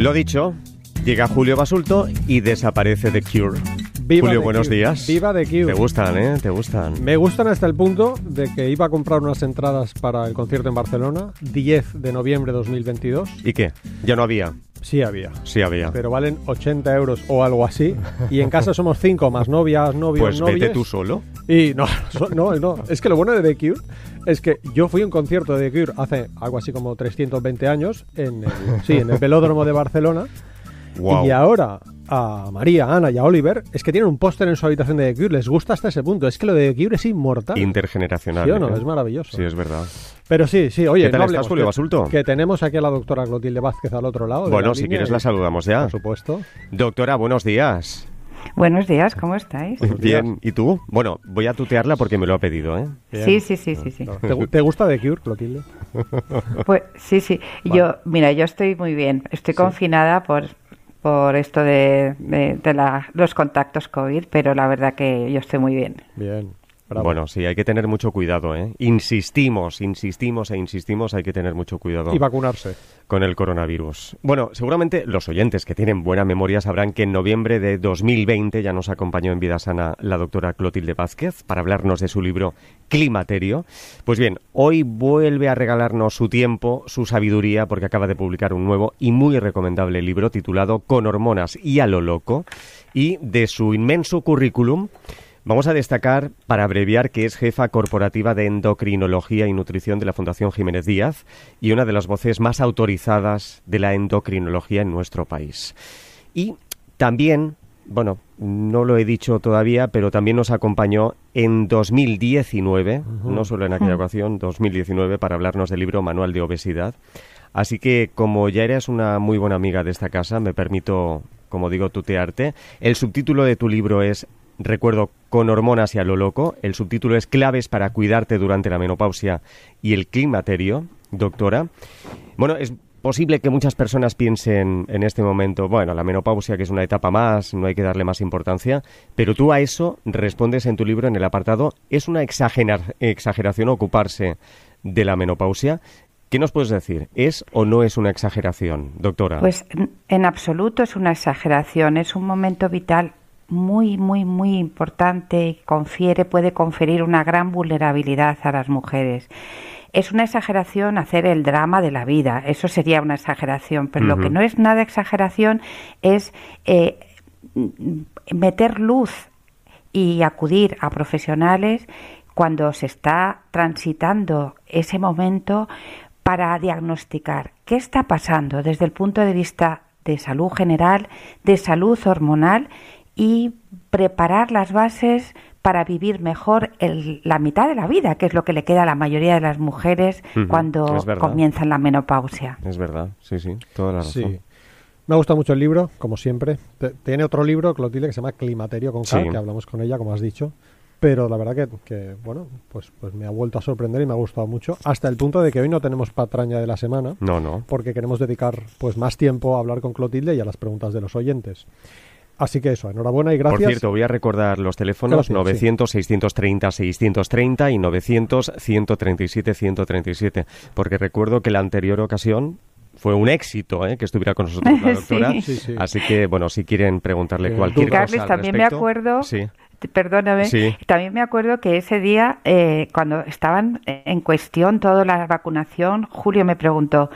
Lo dicho, llega Julio Basulto y desaparece The Cure. Viva Julio, The buenos días. Viva The Cure. Te gustan, ¿eh? Te gustan. Me gustan hasta el punto de que iba a comprar unas entradas para el concierto en Barcelona, 10 de noviembre de 2022. ¿Y qué? Ya no había. Sí había. Sí había. Pero valen 80 euros o algo así. Y en casa somos cinco, más novias, novios, pues novias. vete tú solo. Y no, so- no, no. Es que lo bueno de The Cure es que yo fui a un concierto de Cure hace algo así como 320 años en el, sí, en el velódromo de Barcelona. Wow. Y ahora a María, a Ana y a Oliver es que tienen un póster en su habitación de The Cure. Les gusta hasta ese punto. Es que lo de The Cure es inmortal. Intergeneracional. ¿Sí o no? ¿eh? Es maravilloso. Sí, es verdad. Pero sí, sí, oye, ¿Qué tal no estás, Julio que- Basulto? Que tenemos aquí a la doctora Clotilde Vázquez al otro lado. Bueno, la si línea quieres la saludamos ya. Por supuesto. Doctora, buenos días. Buenos días, ¿cómo estáis? Bien. ¿y tú? Bueno, voy a tutearla porque me lo ha pedido, ¿eh? Sí, sí, sí, sí, sí. ¿Te, gu- te gusta The Cure, Clotilde? Pues sí, sí. Yo, mira, yo estoy muy bien. Estoy confinada por por esto de, de- de la- los contactos COVID, pero la verdad que yo estoy muy bien. Bien. Bravo. Bueno, sí, hay que tener mucho cuidado, ¿eh? Insistimos, insistimos e insistimos, hay que tener mucho cuidado Y vacunarse. con el coronavirus. Bueno, seguramente los oyentes que tienen buena memoria sabrán que en noviembre de 2020 ya nos acompañó en Vida Sana la doctora Clotilde Vázquez para hablarnos de su libro Climaterio. Pues bien, hoy vuelve a regalarnos su tiempo, su sabiduría, porque acaba de publicar un nuevo y muy recomendable libro titulado Con hormonas y a lo loco. Y de su inmenso currículum Vamos a destacar, para abreviar, que es jefa corporativa de endocrinología y nutrición de la Fundación Jiménez Díaz y una de las voces más autorizadas de la endocrinología en nuestro país. Y también, bueno, no lo he dicho todavía, pero también nos acompañó en 2019, no solo en aquella ocasión, 2019, para hablarnos del libro Manual de Obesidad. Así que, como ya eres una muy buena amiga de esta casa, me permito, como digo, tutearte. El subtítulo de tu libro es recuerdo, con hormonas y a lo loco. El subtítulo es Claves para cuidarte durante la menopausia y el climaterio, doctora. Bueno, es posible que muchas personas piensen en este momento, bueno, la menopausia que es una etapa más, no hay que darle más importancia, pero tú a eso respondes en tu libro en el apartado, ¿es una exagera- exageración ocuparse de la menopausia? ¿Qué nos puedes decir? ¿Es o no es una exageración, doctora? Pues en absoluto es una exageración, es un momento vital muy, muy, muy importante y confiere, puede conferir una gran vulnerabilidad a las mujeres. Es una exageración hacer el drama de la vida, eso sería una exageración, pero lo que no es nada exageración es eh, meter luz y acudir a profesionales cuando se está transitando ese momento para diagnosticar qué está pasando desde el punto de vista de salud general, de salud hormonal y preparar las bases para vivir mejor el- la mitad de la vida, que es lo que le queda a la mayoría de las mujeres cuando comienzan la menopausia. Es verdad, sí, sí, toda la razón. Sí. Me ha gustado mucho el libro, como siempre. Tiene otro libro, Clotilde, que se llama Climaterio con K, Sí. que hablamos con ella, como has dicho. Pero la verdad que, que, bueno, pues, pues me ha vuelto a sorprender y me ha gustado mucho. Hasta el punto de que hoy no tenemos patraña de la semana, No, no. porque queremos dedicar pues más tiempo a hablar con Clotilde y a las preguntas de los oyentes. Así que eso, enhorabuena y gracias. Por cierto, voy a recordar los teléfonos Gracias, 900-630-630 y 900-137-137, porque recuerdo que la anterior ocasión fue un éxito ¿eh? que estuviera con nosotros la doctora. Sí. Sí, sí. Así que, bueno, si quieren preguntarle Eh, cualquier cosa Carles, al también me acuerdo Sí. Perdóname. Sí. También me acuerdo que ese día, eh, cuando estaban en cuestión toda la vacunación, Julio me preguntó,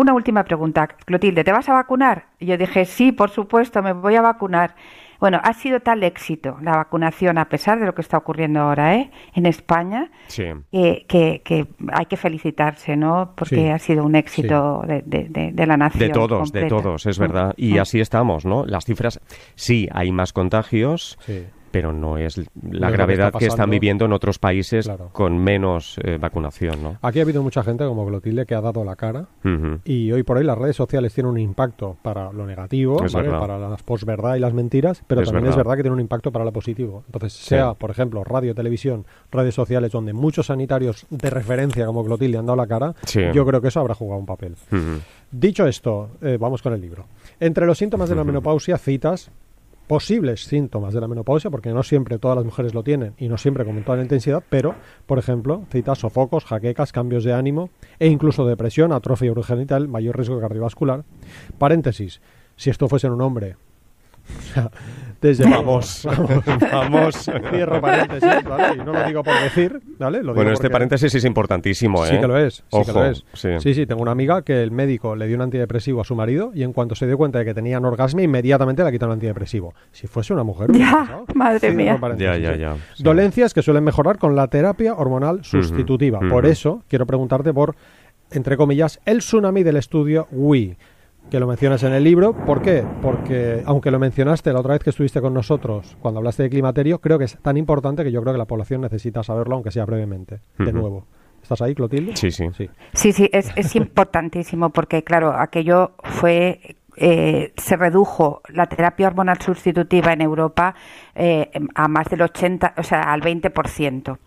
una última pregunta, Clotilde, ¿te vas a vacunar? Y yo dije, sí, por supuesto, me voy a vacunar. Bueno, ha sido tal éxito la vacunación, a pesar de lo que está ocurriendo ahora ¿eh? en España, Sí. que, que- que hay que felicitarse, ¿no? Porque Sí. ha sido un éxito de, de- de- de la nación. De todos, de todos, es verdad. Y mm. así estamos, ¿no? Las cifras, sí, hay más contagios, Sí. Pero no es la que gravedad que, están viviendo en otros países Claro. con menos eh, vacunación, ¿no? Aquí ha habido mucha gente como Clotilde que ha dado la cara. Y hoy por hoy las redes sociales tienen un impacto para lo negativo, para las posverdad y las mentiras, pero Es también es verdad. que tiene un impacto para lo positivo. Entonces, sea, por ejemplo, radio, televisión, redes sociales, donde muchos sanitarios de referencia como Clotilde han dado la cara, Sí. yo creo que eso habrá jugado un papel. Dicho esto, eh, vamos con el libro. Entre los síntomas de la menopausia citas posibles síntomas de la menopausia, porque no siempre todas las mujeres lo tienen y no siempre con toda la intensidad, pero, por ejemplo, cita sofocos, jaquecas, cambios de ánimo e incluso depresión, atrofia urogenital, mayor riesgo cardiovascular. Paréntesis, si esto fuese en un hombre, desde vamos, vamos. Cierro paréntesis, ¿vale? Y no lo digo por decir, ¿vale? Lo bueno, este paréntesis es importantísimo, ¿eh? Sí que lo es, sí que lo es. Sí. sí. tengo una amiga que el médico le dio un antidepresivo a su marido y en cuanto se dio cuenta de que tenía anorgasmia, inmediatamente le quitó el antidepresivo. Si fuese una mujer... Ya, madre mía. Ya, ya, ya. Dolencias que suelen mejorar con la terapia hormonal sustitutiva. Por eso, quiero preguntarte por, entre comillas, el tsunami del estudio WI que lo mencionas en el libro. ¿Por qué? Porque, aunque lo mencionaste la otra vez que estuviste con nosotros, cuando hablaste de climaterio, creo que es tan importante que yo creo que la población necesita saberlo, aunque sea brevemente. De nuevo. ¿Estás ahí, Clotilde? Sí, sí. Sí, sí, sí es, es importantísimo porque, claro, aquello fue eh, se redujo la terapia hormonal sustitutiva en Europa eh, a más del 80, o sea, al 20%.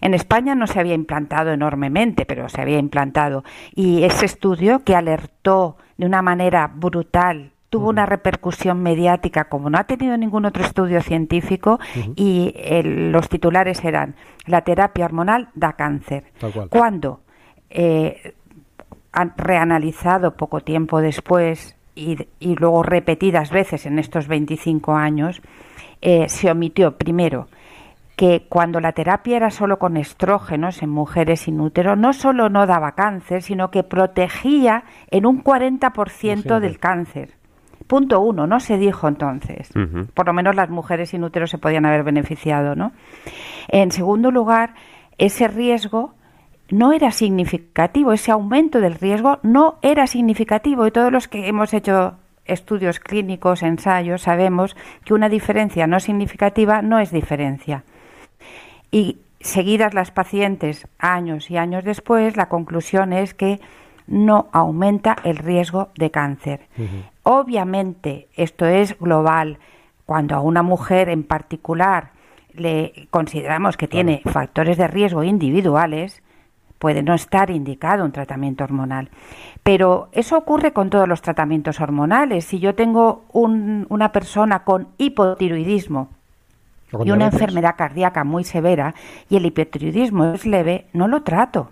En España no se había implantado enormemente, pero se había implantado. Y ese estudio que alertó de una manera brutal tuvo una repercusión mediática como no ha tenido ningún otro estudio científico y los titulares eran la terapia hormonal da cáncer. Cuando eh, han reanalizado poco tiempo después y, luego repetidas veces en estos 25 años, eh, se omitió primero que cuando la terapia era solo con estrógenos en mujeres sin útero, no solo no daba cáncer, sino que protegía en un 40% del cáncer. Punto uno, no se dijo entonces. Por lo menos las mujeres sin útero se podían haber beneficiado, ¿no? En segundo lugar, ese riesgo no era significativo, ese aumento del riesgo no era significativo y todos los que hemos hecho estudios clínicos, ensayos, sabemos que una diferencia no significativa no es diferencia. Y seguidas las pacientes años y años después, la conclusión es que no aumenta el riesgo de cáncer. Obviamente, esto es global. Cuando a una mujer en particular le consideramos que tiene factores de riesgo individuales, puede no estar indicado un tratamiento hormonal. Pero eso ocurre con todos los tratamientos hormonales. Si yo tengo una persona con hipotiroidismo y una enfermedad cardíaca muy severa y el hipotiroidismo es leve, no lo trato.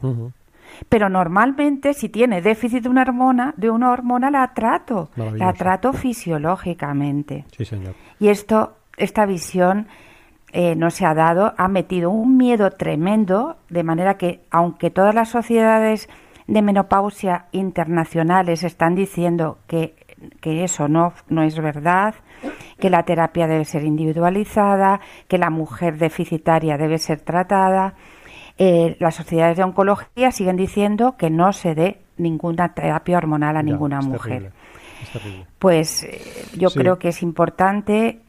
Pero normalmente si tiene déficit de una hormona, de una hormona la trato, la trato fisiológicamente. Sí, señor. Y esto esta visión eh, no se ha dado, ha metido un miedo tremendo, de manera que aunque todas las sociedades de menopausia internacionales están diciendo que, eso no, no es verdad, que la terapia debe ser individualizada, que la mujer deficitaria debe ser tratada, eh, las sociedades de oncología siguen diciendo que no se dé ninguna terapia hormonal a ninguna mujer. Pues eh, yo creo que es importante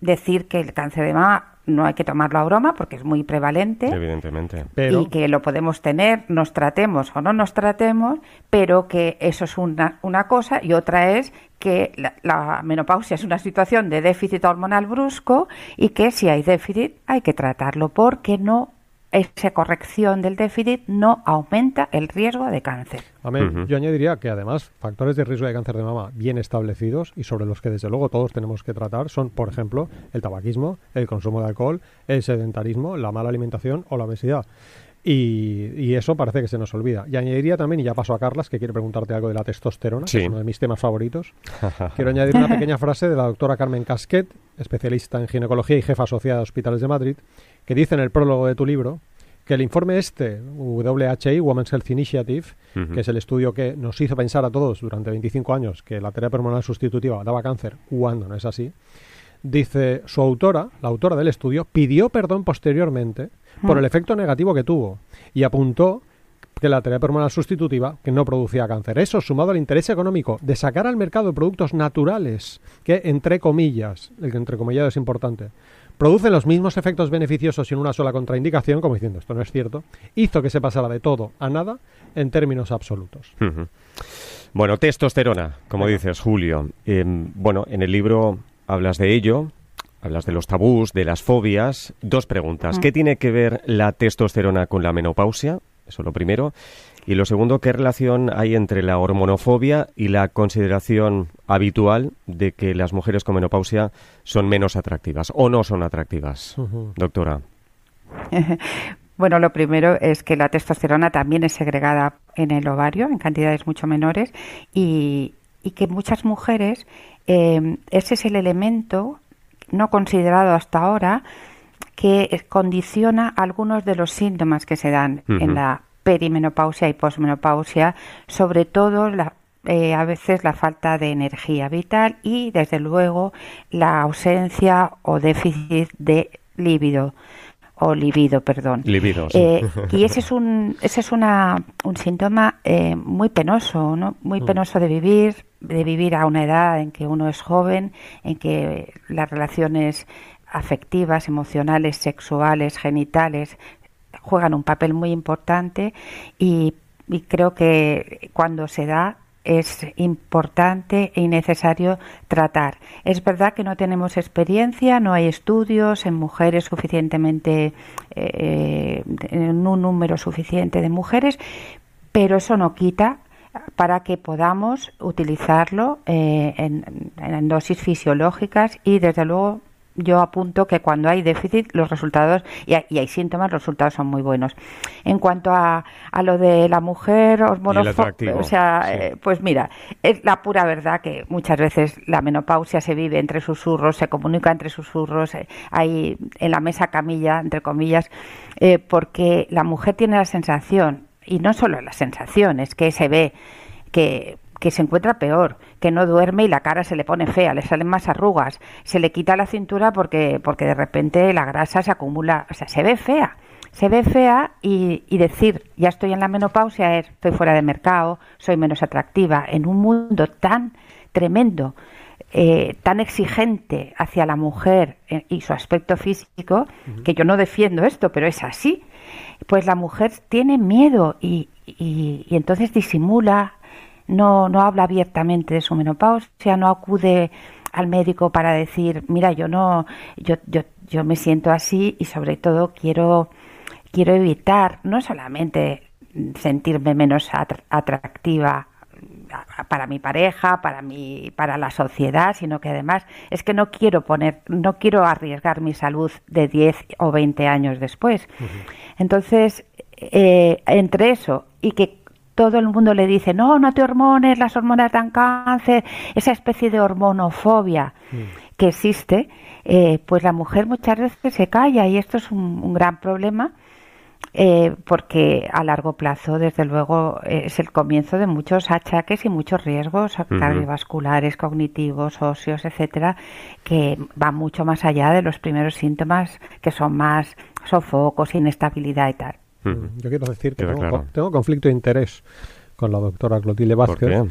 decir que el cáncer de mama no hay que tomarlo a broma porque es muy prevalente. Evidentemente. Y que lo podemos tener, nos tratemos o no nos tratemos, pero que eso es una, una cosa y otra es que la, la, menopausia es una situación de déficit hormonal brusco y que si hay déficit hay que tratarlo porque no esa corrección del déficit no aumenta el riesgo de cáncer. Amén. Yo añadiría que además factores de riesgo de cáncer de mama bien establecidos y sobre los que desde luego todos tenemos que tratar son, por ejemplo, el tabaquismo, el consumo de alcohol, el sedentarismo, la mala alimentación o la obesidad. Y, eso parece que se nos olvida. Y añadiría también, y ya paso a Carlas, que quiere preguntarte algo de la testosterona, que es uno de mis temas favoritos. Quiero añadir una pequeña frase de la doctora Carmen Casquet, especialista en ginecología y jefa asociada a hospitales de Madrid, que dice en el prólogo de tu libro que el informe este, WHI, Women's Health Initiative, que es el estudio que nos hizo pensar a todos durante 25 años que la terapia hormonal sustitutiva daba cáncer, cuando no es así, dice su autora, la autora del estudio, pidió perdón posteriormente por el efecto negativo que tuvo y apuntó que la terapia hormonal sustitutiva que no producía cáncer. Eso sumado al interés económico de sacar al mercado productos naturales que, entre comillas, el que entre comillas es importante, producen los mismos efectos beneficiosos sin una sola contraindicación, como diciendo esto no es cierto, hizo que se pasara de todo a nada en términos absolutos. Bueno, testosterona, como dices, Julio. Em, bueno, en el libro hablas de ello, hablas de los tabús, de las fobias. Dos preguntas. ¿Qué tiene que ver la testosterona con la menopausia? Eso es lo primero. Y lo segundo, ¿qué relación hay entre la hormonofobia y la consideración habitual de que las mujeres con menopausia son menos atractivas o no son atractivas? Doctora. Bueno, lo primero es que la testosterona también es segregada en el ovario en cantidades mucho menores y, que muchas mujeres eh, ese es el elemento no considerado hasta ahora que condiciona algunos de los síntomas que se dan en la perimenopausia y posmenopausia, sobre todo la, eh, a veces la falta de energía vital y desde luego la ausencia o déficit de líbido o libido, perdón. Libido, eh, y ese es un ese es una, un síntoma eh, muy penoso, ¿no? Muy mm. penoso de vivir, de vivir a una edad en que uno es joven, en que las relaciones afectivas, emocionales, sexuales, genitales juegan un papel muy importante y, creo que cuando se da es importante y necesario tratar. Es verdad que no tenemos experiencia, no hay estudios en mujeres suficientemente, eh, en un número suficiente de mujeres, pero eso no quita para que podamos utilizarlo eh, en, dosis fisiológicas y desde luego yo apunto que cuando hay déficit los resultados y hay, síntomas los resultados son muy buenos. En cuanto a, a lo de la mujer hormonofóbica o sea eh, pues mira es la pura verdad que muchas veces la menopausia se vive entre susurros se comunica entre susurros eh, hay en la mesa camilla entre comillas porque la mujer tiene la sensación y no solo la sensación, es que se ve que, se encuentra peor, que no duerme y la cara se le pone fea, le salen más arrugas, se le quita la cintura porque, porque de repente la grasa se acumula, o sea, se ve fea. Se ve fea y, y decir, ya estoy en la menopausia, es, estoy fuera de mercado, soy menos atractiva, en un mundo tan tremendo, eh, tan exigente hacia la mujer eh, y su aspecto físico, que yo no defiendo esto, pero es así pues la mujer tiene miedo y, y, entonces disimula, no, no habla abiertamente de su menopausia, no acude al médico para decir, mira, yo no, yo, yo, yo me siento así y sobre todo quiero, quiero evitar no solamente sentirme menos atractiva para mi pareja, para mi, para la sociedad, sino que además es que no quiero poner, no quiero arriesgar mi salud de 10 o 20 años después. Entonces, eh, entre eso y que todo el mundo le dice, no, no te hormones, las hormonas dan cáncer, esa especie de hormonofobia mm. que existe, eh, pues la mujer muchas veces se calla y esto es un gran problema eh, porque a largo plazo, desde luego, es el comienzo de muchos achaques y muchos riesgos cardiovasculares, cognitivos, óseos, etcétera, que van mucho más allá de los primeros síntomas que son más sofocos, inestabilidad y tal. Yo quiero decir que tengo, tengo, conflicto de interés con la doctora Clotilde Vázquez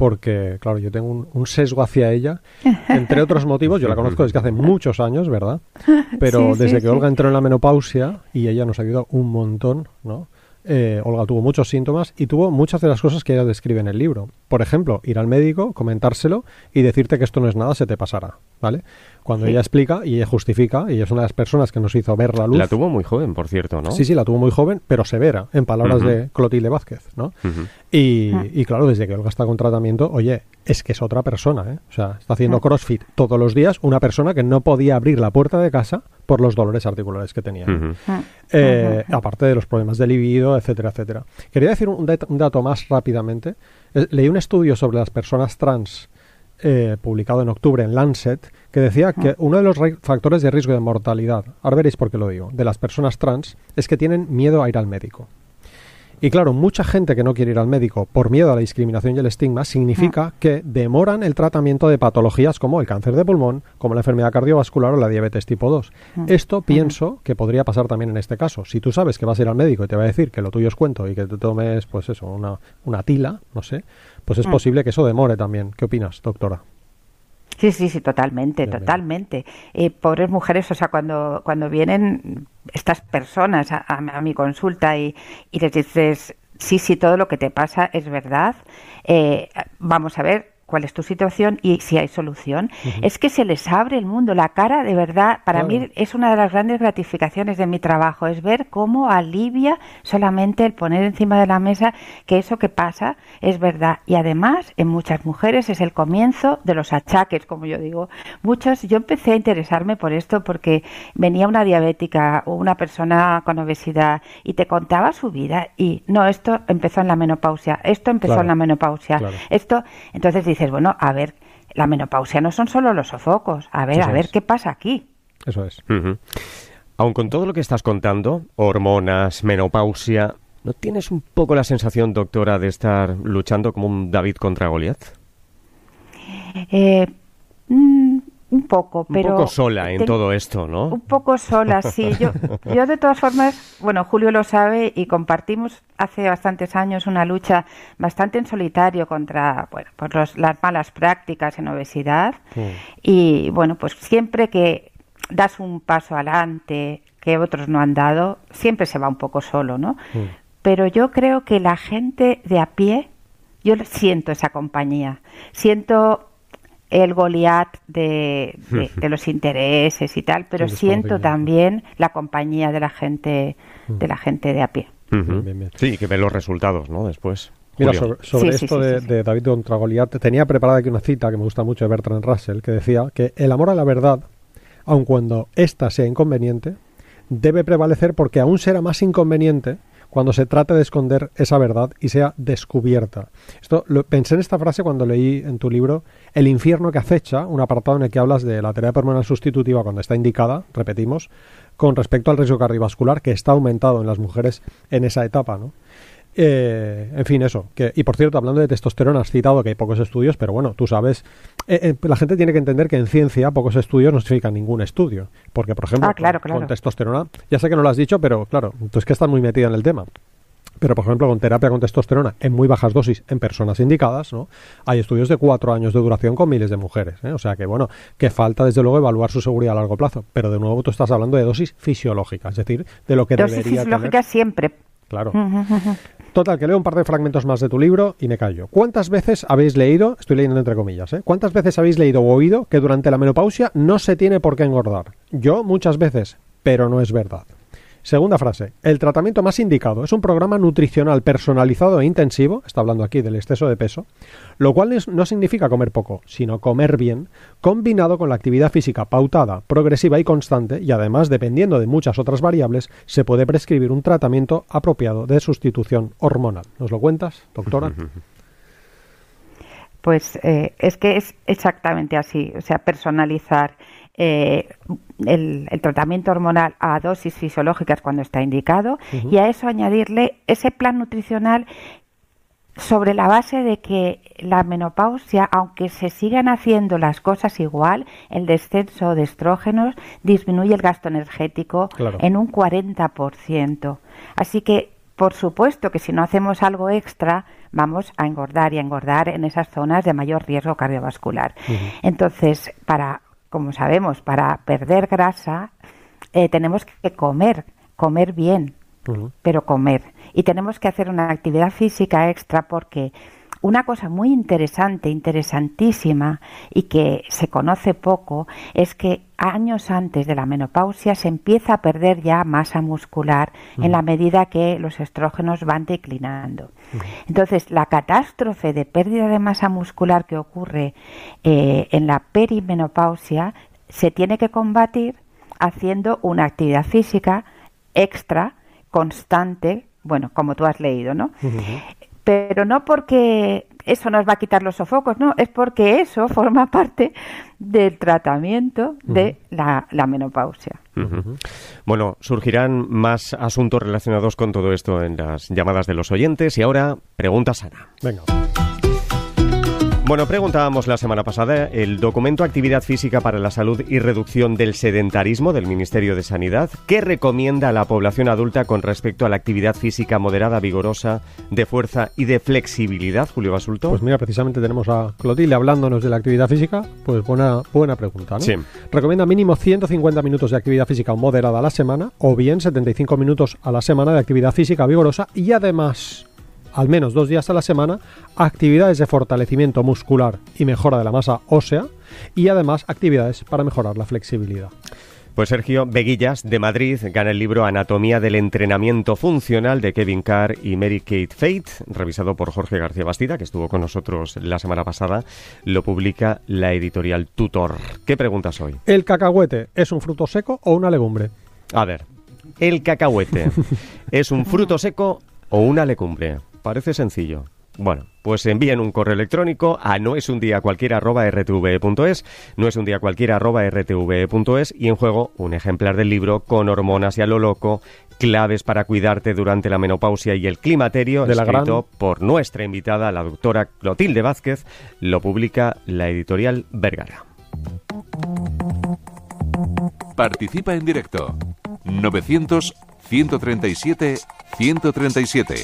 porque, claro, yo tengo un, sesgo hacia ella, entre otros motivos, yo la conozco desde hace muchos años, ¿verdad? Pero desde que Olga entró en la menopausia, y ella nos ha ayudado un montón, ¿no? Eh, Olga tuvo muchos síntomas y tuvo muchas de las cosas que ella describe en el libro. Por ejemplo, ir al médico, comentárselo y decirte que esto no es nada, se te pasará, ¿vale? Cuando ella explica y ella justifica, y es una de las personas que nos hizo ver la luz. La tuvo muy joven, por cierto, ¿no? Sí, sí, la tuvo muy joven, pero severa, en palabras de Clotilde Vázquez, ¿no? y, ah. y, claro, desde que Olga está con tratamiento, oye, es que es otra persona, ¿eh? O sea, está haciendo ah. crossfit todos los días, una persona que no podía abrir la puerta de casa por los dolores articulares que tenía. Ah. Eh, aparte de los problemas de libido, etcétera, etcétera. Quería decir un, dato más rápidamente. Eh, leí un estudio sobre las personas trans eh, publicado en octubre en Lancet, que decía que uno de los factores de riesgo de mortalidad, ahora veréis por qué lo digo, de las personas trans es que tienen miedo a ir al médico. Y claro, mucha gente que no quiere ir al médico por miedo a la discriminación y el estigma significa mm. que demoran el tratamiento de patologías como el cáncer de pulmón, como la enfermedad cardiovascular o la diabetes tipo 2. Mm. Esto pienso que podría pasar también en este caso. Si tú sabes que vas a ir al médico y te va a decir que lo tuyo es cuento y que te tomes, pues eso, una, una tila, no sé, pues es mm. posible que eso demore también. ¿Qué opinas, doctora? Sí, sí, sí, totalmente, totalmente. Eh, pobres mujeres, o sea, cuando, cuando vienen estas personas a, mi consulta y, y, les dices, sí, sí, todo lo que te pasa es verdad, eh, vamos a ver, cuál es tu situación y si hay solución. Es que se les abre el mundo, la cara de verdad, para mí es una de las grandes gratificaciones de mi trabajo, es ver cómo alivia solamente el poner encima de la mesa que eso que pasa es verdad. Y además, en muchas mujeres es el comienzo de los achaques, como yo digo. Muchos, yo empecé a interesarme por esto porque venía una diabética o una persona con obesidad y te contaba su vida y no, esto empezó en la menopausia, esto empezó en la menopausia, esto, entonces dices, bueno, a ver, la menopausia no son solo los sofocos, a ver, a ver qué pasa aquí. Eso es. Aun con todo lo que estás contando, hormonas, menopausia, ¿no tienes un poco la sensación, doctora, de estar luchando como un David contra Goliath? Eh, mm, un poco, pero... Un poco sola en todo esto, ¿no? Un poco sola, sí. Yo, yo de todas formas, bueno, Julio lo sabe y compartimos hace bastantes años una lucha bastante en solitario contra, bueno, por las malas prácticas en obesidad. Y bueno, pues siempre que das un paso adelante que otros no han dado, siempre se va un poco solo, ¿no? Pero yo creo que la gente de a pie, yo siento esa compañía, siento el Goliat de, los intereses y tal, pero siento también la compañía de la gente de la gente de a pie. Sí, que ve los resultados, ¿no? Después. Mira, sobre, esto de, David contra Goliat, tenía preparada aquí una cita que me gusta mucho de Bertrand Russell, que decía que el amor a la verdad, aun cuando ésta sea inconveniente, debe prevalecer porque aún será más inconveniente cuando se trate de esconder esa verdad y sea descubierta. Esto lo, pensé en esta frase cuando leí en tu libro El infierno que acecha, un apartado en el que hablas de la terapia hormonal sustitutiva cuando está indicada, repetimos, con respecto al riesgo cardiovascular que está aumentado en las mujeres en esa etapa, ¿no? Eh, en fin, eso. Que, y por cierto, hablando de testosterona, has citado que hay pocos estudios, pero bueno, tú sabes, eh, eh, la gente tiene que entender que en ciencia pocos estudios no significan ningún estudio. Porque, por ejemplo, ah, con, testosterona, ya sé que no lo has dicho, pero claro, tú es que estás muy metida en el tema. Pero, por ejemplo, con terapia con testosterona en muy bajas dosis en personas indicadas, ¿no? Hay estudios de cuatro años de duración con miles de mujeres. O sea que, bueno, que falta, desde luego, evaluar su seguridad a largo plazo. Pero, de nuevo, tú estás hablando de dosis fisiológicas, es decir, de lo que dosis debería fisiológica siempre. Claro. Total, que leo un par de fragmentos más de tu libro y me callo. ¿Cuántas veces habéis leído, estoy leyendo entre comillas, ¿eh? ¿cuántas veces habéis leído o oído que durante la menopausia no se tiene por qué engordar? Yo muchas veces, pero no es verdad. Segunda frase. El tratamiento más indicado es un programa nutricional personalizado e intensivo, está hablando aquí del exceso de peso, lo cual no significa comer poco, sino comer bien, combinado con la actividad física pautada, progresiva y constante, y además, dependiendo de muchas otras variables, se puede prescribir un tratamiento apropiado de sustitución hormonal. ¿Nos lo cuentas, doctora? Pues eh, es que es exactamente así, o sea, personalizar eh, el, tratamiento hormonal a dosis fisiológicas cuando está indicado y a eso añadirle ese plan nutricional sobre la base de que la menopausia, aunque se sigan haciendo las cosas igual, el descenso de estrógenos disminuye el gasto energético en un 40%. Así que, por supuesto que si no hacemos algo extra, vamos a engordar y a engordar en esas zonas de mayor riesgo cardiovascular. Entonces, para como sabemos, para perder grasa eh, tenemos que comer, comer bien, pero comer. Y tenemos que hacer una actividad física extra porque una cosa muy interesante, interesantísima y que se conoce poco es que años antes de la menopausia se empieza a perder ya masa muscular en la medida que los estrógenos van declinando. Entonces, la catástrofe de pérdida de masa muscular que ocurre eh, en la perimenopausia se tiene que combatir haciendo una actividad física extra, constante, bueno, como tú has leído, ¿no? Pero no porque eso nos va a quitar los sofocos, no, es porque eso forma parte del tratamiento de la, menopausia. Bueno, surgirán más asuntos relacionados con todo esto en las llamadas de los oyentes y ahora pregunta Sara. Venga. Bueno, preguntábamos la semana pasada el documento Actividad Física para la Salud y Reducción del Sedentarismo del Ministerio de Sanidad, ¿qué recomienda a la población adulta con respecto a la actividad física moderada, vigorosa, de fuerza y de flexibilidad, Julio Basulto? Pues mira, precisamente tenemos a Clotilde hablándonos de la actividad física, pues buena, buena pregunta, ¿no? Sí. Recomienda mínimo 150 minutos de actividad física moderada a la semana o bien 75 minutos a la semana de actividad física vigorosa y además al menos dos días a la semana, actividades de fortalecimiento muscular y mejora de la masa ósea y además actividades para mejorar la flexibilidad. Pues Sergio Veguillas de Madrid gana el libro Anatomía del entrenamiento funcional de Kevin Carr y Mary Kate Fate, revisado por Jorge García Bastida, que estuvo con nosotros la semana pasada. Lo publica la editorial Tutor. ¿Qué preguntas hoy? ¿El cacahuete es un fruto seco o una legumbre? A ver, el cacahuete es un fruto seco o una legumbre. Parece sencillo. Bueno, pues envíen un correo electrónico a no es un día cualquiera arroba rtv.es, no es un día cualquiera arroba rtv.es y en juego un ejemplar del libro con hormonas y a lo loco, claves para cuidarte durante la menopausia y el climaterio, De la escrito por nuestra invitada, la doctora Clotilde Vázquez, lo publica la editorial Vergara. Participa en directo. 900 137 137.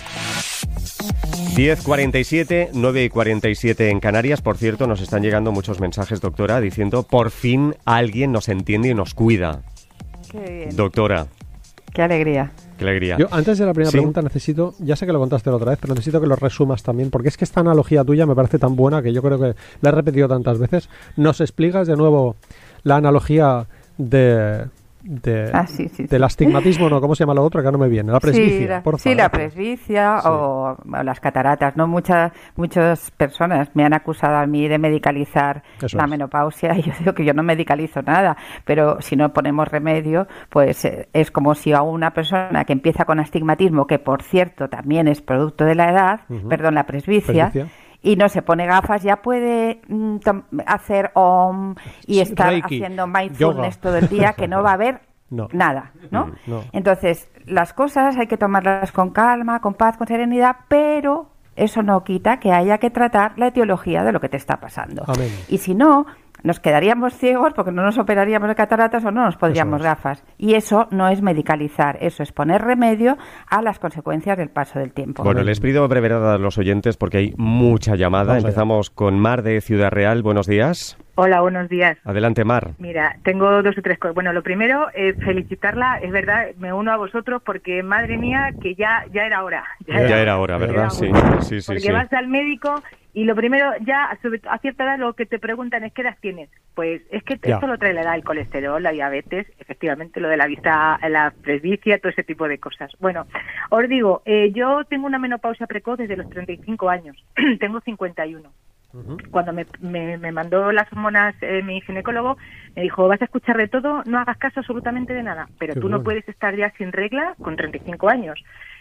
10.47, 9.47 en Canarias. Por cierto, nos están llegando muchos mensajes, doctora, diciendo por fin alguien nos entiende y nos cuida. Qué bien. Doctora, Qué alegría. qué alegría. Yo antes de la primera Sí. pregunta necesito, ya sé que lo contaste la otra vez, pero necesito que lo resumas también, porque es que esta analogía tuya me parece tan buena que yo creo que la he repetido tantas veces. ¿Nos explicas de nuevo la analogía de, de- Ah, sí, sí, sí. del astigmatismo, no? ¿Cómo se llama lo otro? Que no me viene. La presbicia, sí, la, por sí, la presbicia o, o las cataratas. No muchas muchas personas me han acusado a mí de medicalizar Eso la es. menopausia y yo digo que yo no medicalizo nada, pero si no ponemos remedio, pues eh, es como si a una persona que empieza con astigmatismo, que por cierto también es producto de la edad, perdón, la presbicia, Presbicia. Y no se pone gafas, ya puede mm, hacer OM y estar Reiki, haciendo yoga. mindfulness todo el día, que no va a haber No. nada, ¿no? No. Entonces, las cosas hay que tomarlas con calma, con paz, con serenidad, pero eso no quita que haya que tratar la etiología de lo que te está pasando. Amén. Y si no, nos quedaríamos ciegos porque no nos operaríamos de cataratas o no nos pondríamos es. gafas. Y eso no es medicalizar, eso es poner remedio a las consecuencias del paso del tiempo. Bueno, les pido brevedad a los oyentes porque hay mucha llamada. Vamos allá. Empezamos con Mar de Ciudad Real. Buenos días. Hola, buenos días. Adelante, Mar. Mira, tengo dos o tres cosas. Bueno, lo primero, eh, felicitarla, es verdad, me uno a vosotros porque, madre mía, que ya, ya era hora. Ya era hora, Ya ¿verdad? era Sí, sí, sí. Porque sí. vas al médico y lo primero, ya sobre- a cierta edad lo que te preguntan es qué edad tienes. Pues es que Ya. esto lo trae la edad, el colesterol, la diabetes, efectivamente lo de la vista, la presbicia, todo ese tipo de cosas. Bueno, os digo, eh, yo tengo una menopausia precoz desde los 35 años, tengo 51 Ujú. cuando me, me, me mandó las hormonas eh, mi ginecólogo, me dijo, vas a escuchar de todo, no hagas caso absolutamente de nada, pero Qué tú bueno. no puedes estar ya sin regla con 35 años.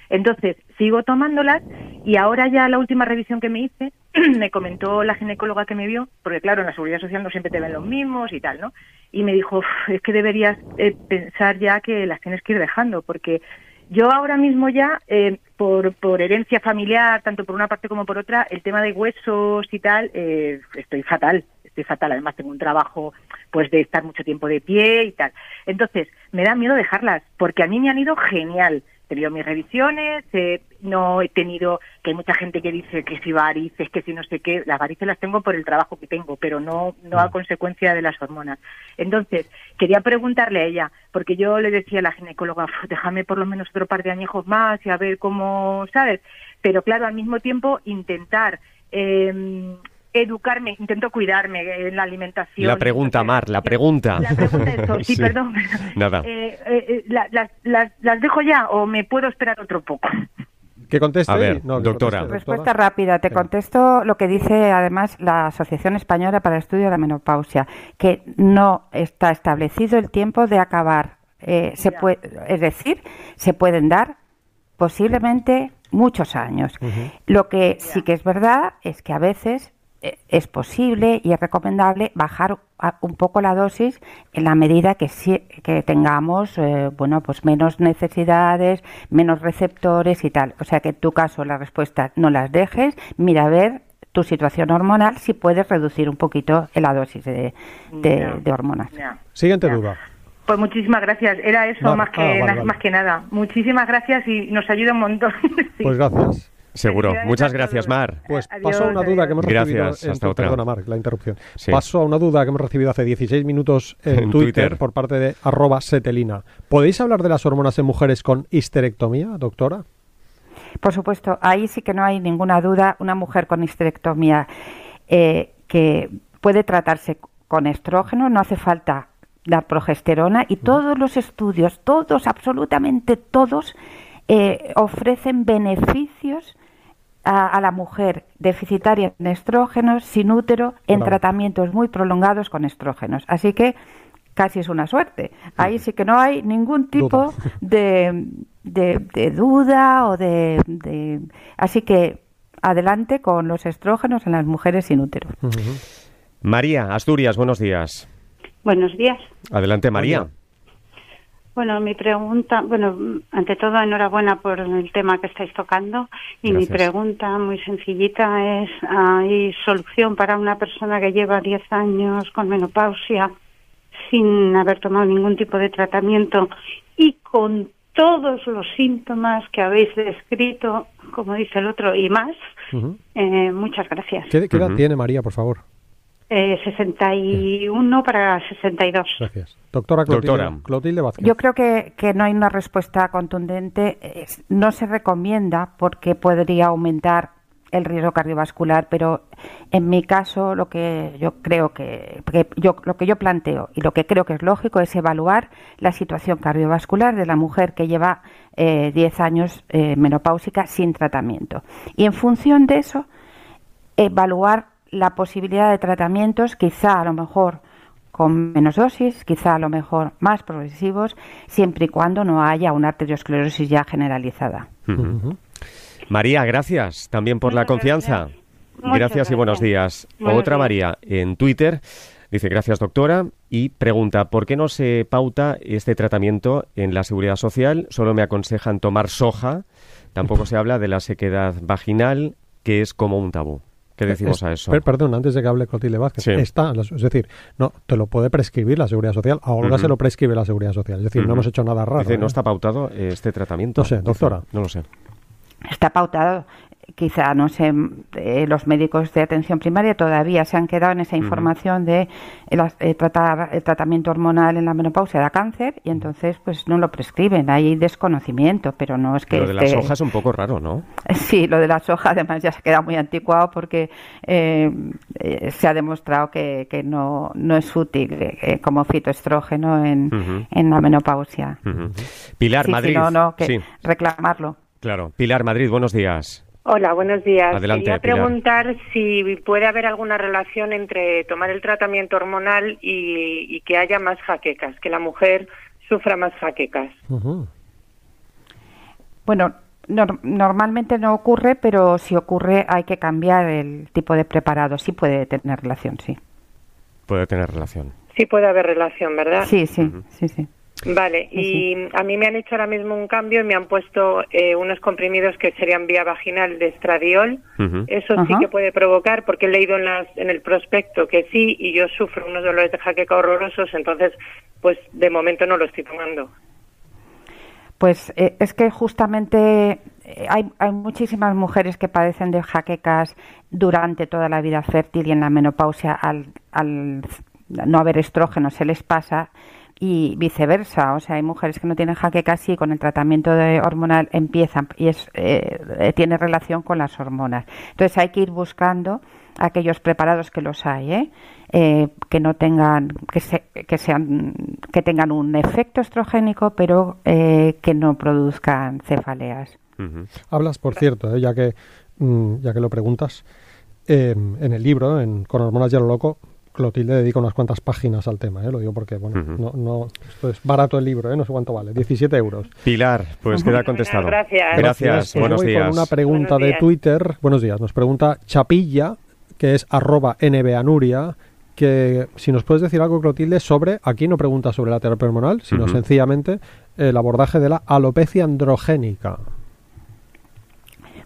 Entonces, sigo tomándolas y ahora ya la última revisión que me hice, me comentó la ginecóloga que me vio, porque claro, en la seguridad social no siempre te ven los mismos y tal, ¿no? Y me dijo, "Uf, es que deberías eh, pensar ya que las tienes que ir dejando, porque yo ahora mismo ya, eh, por, por herencia familiar, tanto por una parte como por otra, el tema de huesos y tal, eh, estoy fatal, estoy fatal. Además tengo un trabajo pues de estar mucho tiempo de pie y tal. Entonces, me da miedo dejarlas, porque a mí me han ido genial. He tenido mis revisiones, eh, no he tenido, que hay mucha gente que dice que si varices, que si no sé qué, las varices las tengo por el trabajo que tengo, pero no, no a consecuencia de las hormonas. Entonces, quería preguntarle a ella, porque yo le decía a la ginecóloga, "Uf, déjame por lo menos otro par de añejos más y a ver cómo, ¿sabes? Pero claro, al mismo tiempo intentar eh, educarme, intento cuidarme en la alimentación. La pregunta, Mar, la pregunta. La pregunta es, eso, sí, Sí. perdón. Nada. Eh, eh, eh, la- las, las, ¿Las dejo ya o me puedo esperar otro poco? Que conteste. A ver, y- no, que doctora. conteste, Respuesta rápida. Te contesto lo que dice además la Asociación Española para el Estudio de la Menopausia, que no está establecido el tiempo de acabar. Eh, se puede, es decir, se pueden dar posiblemente muchos años. Lo que sí que es verdad es que a veces es posible y es recomendable bajar a- un poco la dosis en la medida que sí, que tengamos eh, bueno pues menos necesidades menos receptores y tal o sea que en tu caso la respuesta no las dejes mira a ver tu situación hormonal si puedes reducir un poquito la dosis de, de- hormonas. Siguiente duda. Pues muchísimas gracias. Era eso Vale. más, que, Ah, vale, na- vale. más que nada. Muchísimas gracias y nos ayuda un montón. Sí. Pues gracias. Seguro. Muchas gracias. Mar. Pues Adiós, paso a una duda adiós. que hemos Gracias, recibido. en hasta tu- otra. Perdona, Marc, la interrupción. Sí. Paso a una duda que hemos recibido hace 16 minutos en, En Twitter, Twitter. por parte de arroba setelina. ¿Podéis hablar de las hormonas en mujeres con histerectomía, doctora? Por supuesto, ahí sí que no hay ninguna duda. Una mujer con histerectomía eh, que puede tratarse con estrógeno, no hace falta dar progesterona y todos los estudios, todos, absolutamente todos, eh, ofrecen beneficios a, la mujer deficitaria en estrógenos, sin útero, en tratamientos muy prolongados con estrógenos. Así que casi es una suerte. Ahí sí que no hay ningún tipo de, de, duda o de, Así que adelante con los estrógenos en las mujeres sin útero. María, Asturias, buenos días. Buenos días. Adelante, María. Bueno, mi pregunta, bueno, ante todo enhorabuena por el tema que estáis tocando y mi pregunta muy sencillita es, ¿hay solución para una persona que lleva 10 años con menopausia sin haber tomado ningún tipo de tratamiento y con todos los síntomas que habéis descrito, como dice el otro, y más? Eh, muchas gracias. ¿Qué, edad tiene María, por favor? Eh, 61 para 62. Gracias. Doctora Clotilde, Vázquez. Yo creo que, no hay una respuesta contundente. No se recomienda porque podría aumentar el riesgo cardiovascular, pero en mi caso lo que yo creo que, yo lo que yo planteo y lo que creo que es lógico es evaluar la situación cardiovascular de la mujer que lleva 10 eh, años eh, menopáusica sin tratamiento y en función de eso evaluar la posibilidad de tratamientos, quizá a lo mejor con menos dosis, quizá a lo mejor más progresivos, siempre y cuando no haya una arteriosclerosis ya generalizada. María, gracias también por la confianza. Gracias, y buenos días. Otra María en Twitter dice gracias doctora y pregunta ¿por qué no se pauta este tratamiento en la seguridad social? Solo me aconsejan tomar soja. Tampoco se habla de la sequedad vaginal, que es como un tabú. ¿Qué decimos a eso? perdón, antes de que hable Clotilde Vázquez, está, es decir, no, te lo puede prescribir la Seguridad Social, ahora se lo prescribe la Seguridad Social, es decir, no hemos hecho nada raro. Dice, ¿no ¿eh? está pautado este tratamiento? No sé, doctora. no lo sé. Está pautado quizá, no sé, eh, los médicos de atención primaria todavía se han quedado en esa información de eh, tratar el tratamiento hormonal en la menopausia da cáncer y entonces pues no lo prescriben, hay desconocimiento, pero no es que... Lo de la soja es un poco raro, ¿no? Sí, lo de la soja además ya se queda muy anticuado porque eh, se ha demostrado que, que no, no es útil como fitoestrógeno en, en la menopausia. Pilar, Madrid. no, no, que reclamarlo. Claro. Pilar, Madrid, buenos días. Hola, buenos días. Adelante, Quería preguntar si puede haber alguna relación entre tomar el tratamiento hormonal y, que haya más jaquecas, que la mujer sufra más jaquecas. Bueno, normalmente no ocurre, pero si ocurre hay que cambiar el tipo de preparado. Sí puede tener relación, sí. Puede tener relación. Sí puede haber relación, ¿verdad? Sí, sí, sí, sí. Vale, y a mí me han hecho ahora mismo un cambio y me han puesto eh, unos comprimidos que serían vía vaginal de estradiol. Eso sí que puede provocar, porque he leído en, las, en el prospecto que sí, y yo sufro unos dolores de jaqueca horrorosos, entonces, pues de momento no lo estoy tomando. Pues eh, es que justamente eh, hay, hay, muchísimas mujeres que padecen de jaquecas durante toda la vida fértil y en la menopausia al, al no haber estrógeno se les pasa y viceversa. O sea, hay mujeres que no tienen jaquecas y con el tratamiento de hormonal empiezan y es, eh, tiene relación con las hormonas. Entonces hay que ir buscando aquellos preparados que los hay, ¿eh? Eh, que no tengan, que, que sean, que tengan un efecto estrogénico, pero que no produzcan cefaleas. Hablas, por cierto, ya que mm, ya que lo preguntas, en el libro, en Con hormonas ya lo loco, Clotilde dedica unas cuantas páginas al tema, ¿eh? lo digo porque, bueno, no, no, esto es barato el libro, ¿eh? no sé cuánto vale, 17 euros. Pilar, pues queda contestado. Gracias. Gracias, buenos días. Con una pregunta de Twitter, buenos días, nos pregunta Chapilla, que es arroba nbanuria, que si nos puedes decir algo, Clotilde, sobre, aquí no pregunta sobre la terapia hormonal, sino sencillamente el abordaje de la alopecia androgénica.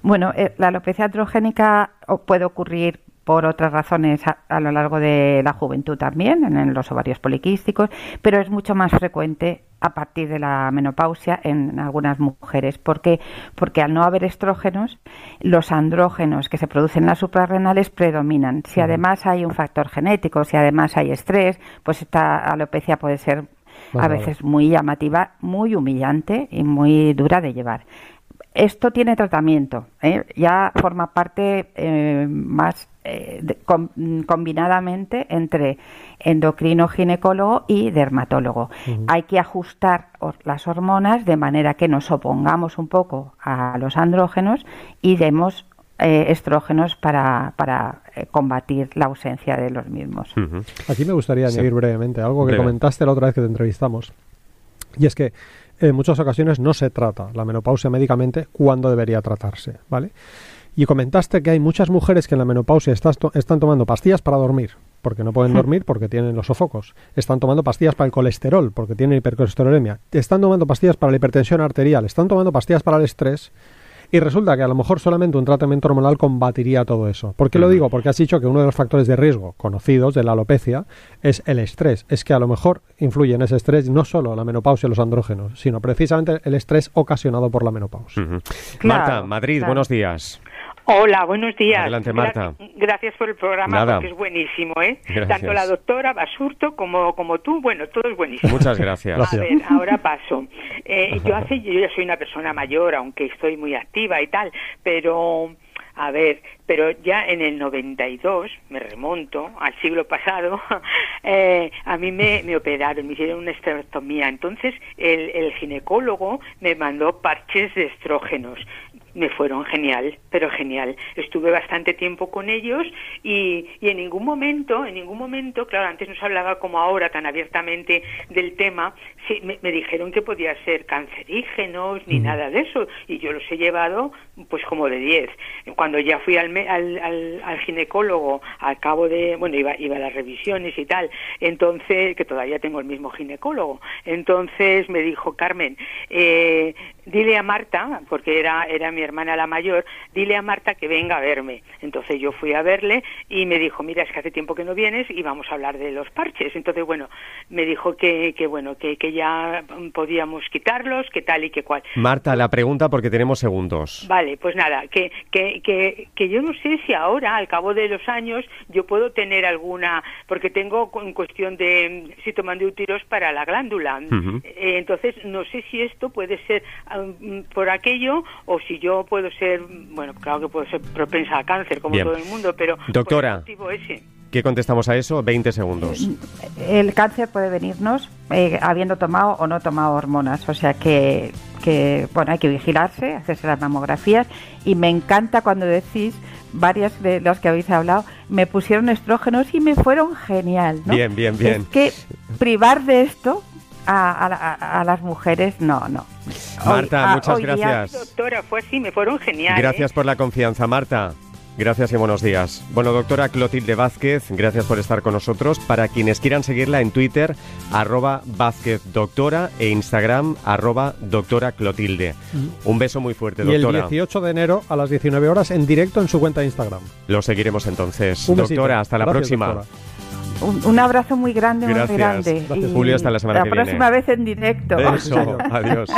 Bueno, eh, la alopecia androgénica puede ocurrir por otras razones a, lo largo de la juventud también, en, los ovarios poliquísticos, pero es mucho más frecuente a partir de la menopausia en algunas mujeres. ¿Por qué? Porque al no haber estrógenos, los andrógenos que se producen en las suprarrenales predominan. Si además hay un factor genético, si además hay estrés, pues esta alopecia puede ser a veces muy llamativa, muy humillante y muy dura de llevar esto tiene tratamiento, ¿eh? ya forma parte eh, más eh, combinadamente entre endocrino ginecólogo y dermatólogo. Hay que ajustar las hormonas de manera que nos opongamos un poco a los andrógenos y demos estrógenos para, para combatir la ausencia de los mismos. Aquí me gustaría añadir brevemente algo que comentaste la otra vez que te entrevistamos. Y es que en muchas ocasiones no se trata la menopausia médicamente cuando debería tratarse, ¿vale? Y comentaste que hay muchas mujeres que en la menopausia están tomando pastillas para dormir, porque no pueden dormir porque tienen los sofocos. Están tomando pastillas para el colesterol, porque tienen hipercolesterolemia. Están tomando pastillas para la hipertensión arterial. Están tomando pastillas para el estrés y resulta que a lo mejor solamente un tratamiento hormonal combatiría todo eso. ¿Por qué lo digo? Porque has dicho que uno de los factores de riesgo conocidos de la alopecia es el estrés. Es que a lo mejor influye en ese estrés no solo la menopausia y los andrógenos, sino precisamente el estrés ocasionado por la menopausia. Marta, Madrid, buenos días. Hola, buenos días. Adelante, Marta. Gracias por el programa, porque es buenísimo, ¿eh? Tanto la doctora Basurto como, como tú, bueno, todo es buenísimo. Muchas gracias. A ver, ahora paso. Eh, yo hace, yo ya soy una persona mayor, aunque estoy muy activa y tal, pero... A ver, pero ya en el 92, me remonto al siglo pasado, eh, a mí me, me, operaron, me hicieron una esterectomía. Entonces el, el, ginecólogo me mandó parches de estrógenos me fueron genial, pero genial. Estuve bastante tiempo con ellos y, y en ningún momento, en ningún momento, claro, antes no se hablaba como ahora tan abiertamente del tema, sí, me, dijeron que podía ser cancerígenos ni nada de eso y yo los he llevado pues como de 10. Cuando ya fui al, al, al, ginecólogo al cabo de, bueno, iba, iba a las revisiones y tal, entonces, que todavía tengo el mismo ginecólogo, entonces me dijo, Carmen, eh, dile a Marta, porque era, era mi hermana la mayor, dile a Marta que venga a verme. Entonces yo fui a verle y me dijo, mira, es que hace tiempo que no vienes y vamos a hablar de los parches. Entonces, bueno, me dijo que, que bueno, que, que ya podíamos quitarlos, que tal y que cual. Marta, la pregunta porque tenemos segundos. Vale, pues nada, que, que, que, que yo no sé si ahora, al cabo de los años, yo puedo tener alguna, porque tengo en cuestión de útiros para la glándula. Eh, entonces, no sé si esto puede ser um, por aquello o si yo puedo ser, bueno, claro que puedo ser propensa a cáncer como todo el mundo, pero doctora, ¿qué contestamos a eso? 20 segundos. El cáncer puede venirnos eh, habiendo tomado o no tomado hormonas, o sea que, que, bueno, hay que vigilarse, hacerse las mamografías y me encanta cuando decís varias de las que habéis hablado, me pusieron estrógenos y me fueron genial. ¿no? Bien, bien, bien. Es que privar de esto a, las mujeres, no, no. Marta, muchas gracias. doctora, fue así, me fueron geniales. Gracias por la confianza, Marta. Gracias y buenos días. Bueno, doctora Clotilde Vázquez, gracias por estar con nosotros. Para quienes quieran seguirla en Twitter, arroba Vázquez Doctora e Instagram, arroba Doctora Clotilde. Un beso muy fuerte, doctora. Y el 18 de enero a las 19 horas en directo en su cuenta de Instagram. Lo seguiremos entonces. doctora, hasta la próxima. Un, abrazo muy grande, muy grande. Julio, hasta la semana que viene. La próxima vez en directo. Adiós.